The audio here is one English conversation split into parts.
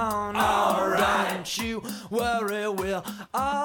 All right. Don't you worry, we'll all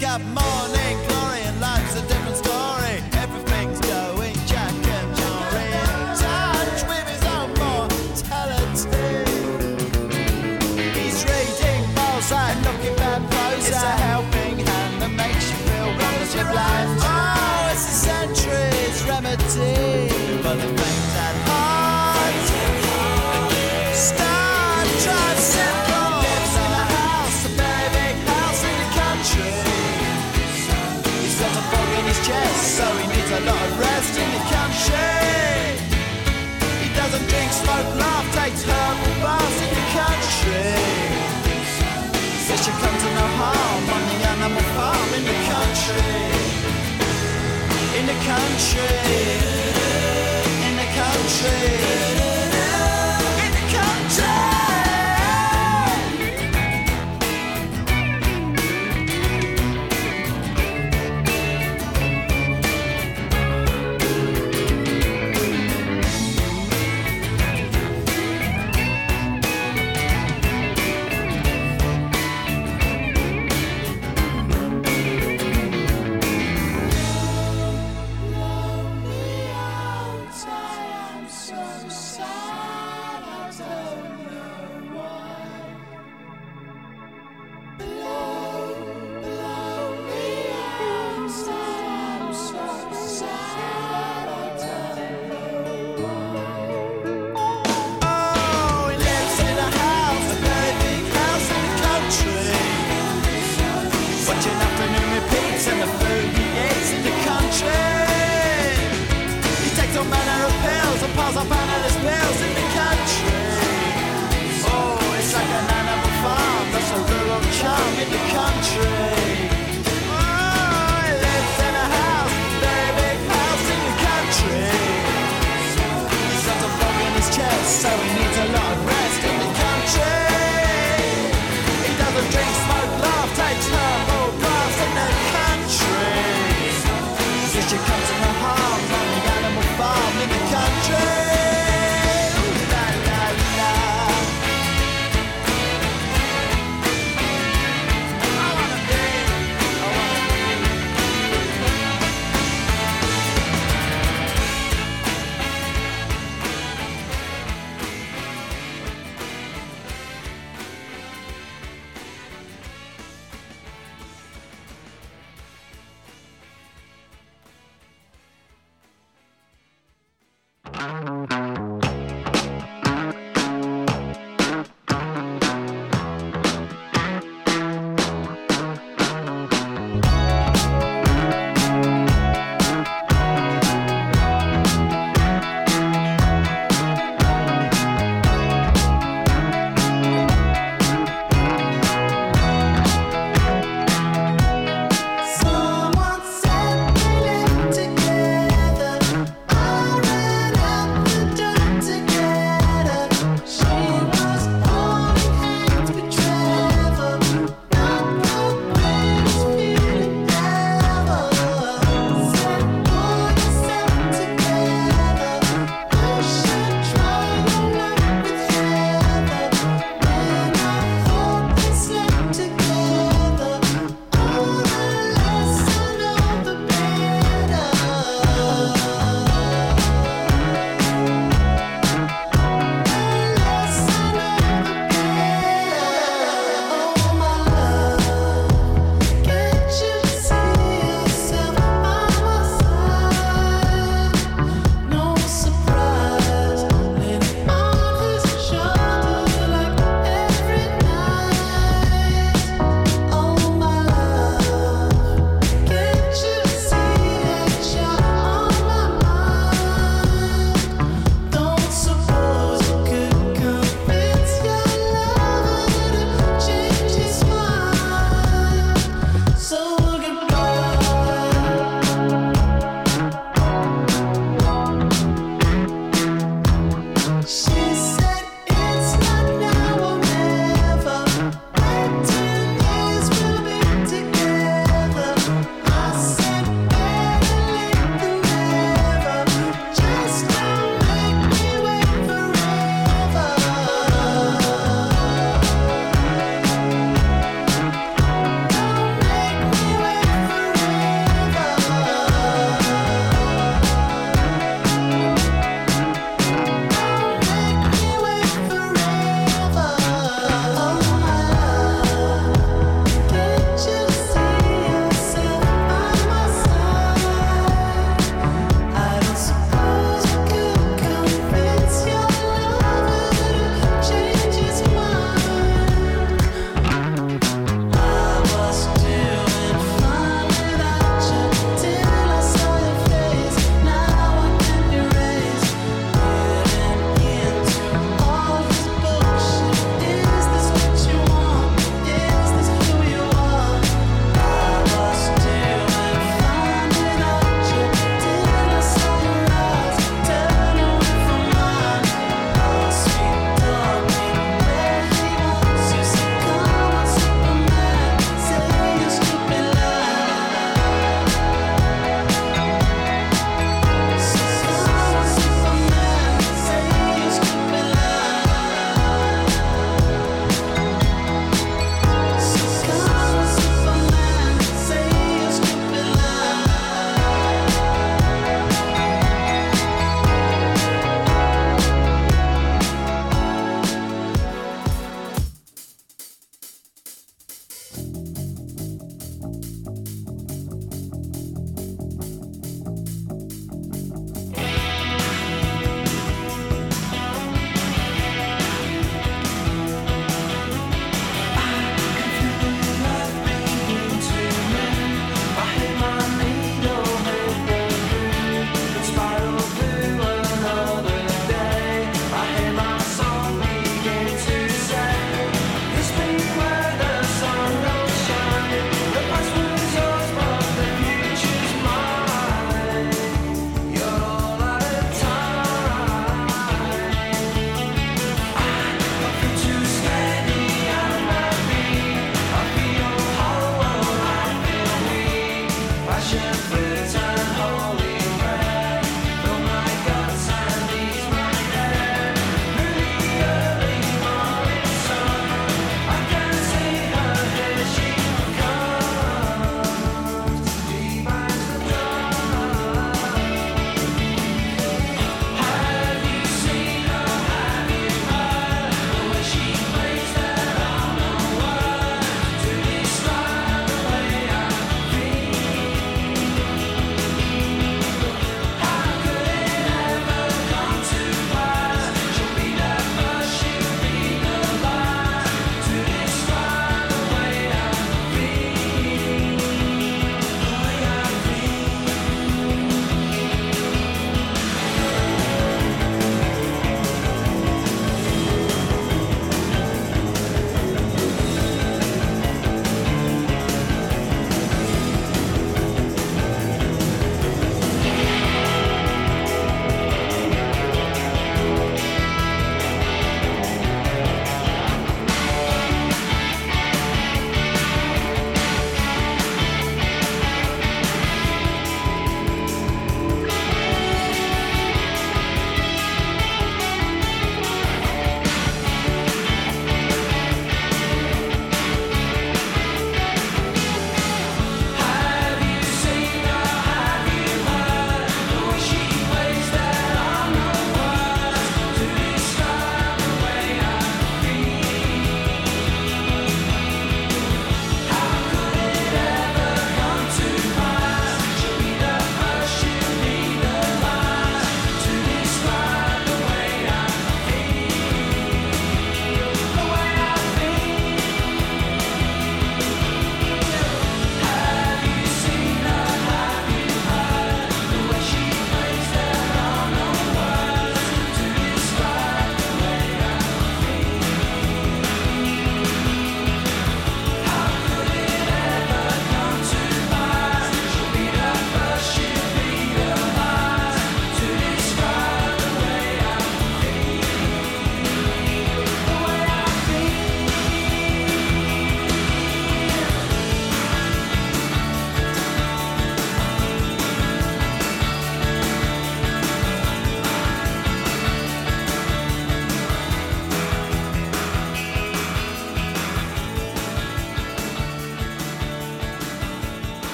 got morning. date her bars in the country. Says comes to no harm on the animal farm in the country. In the country. In the country. banner of pills, and piles of bannerless pills in the country. Oh, it's like an animal farm, that's a rural charm in the country. chest, so we need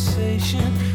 conversation.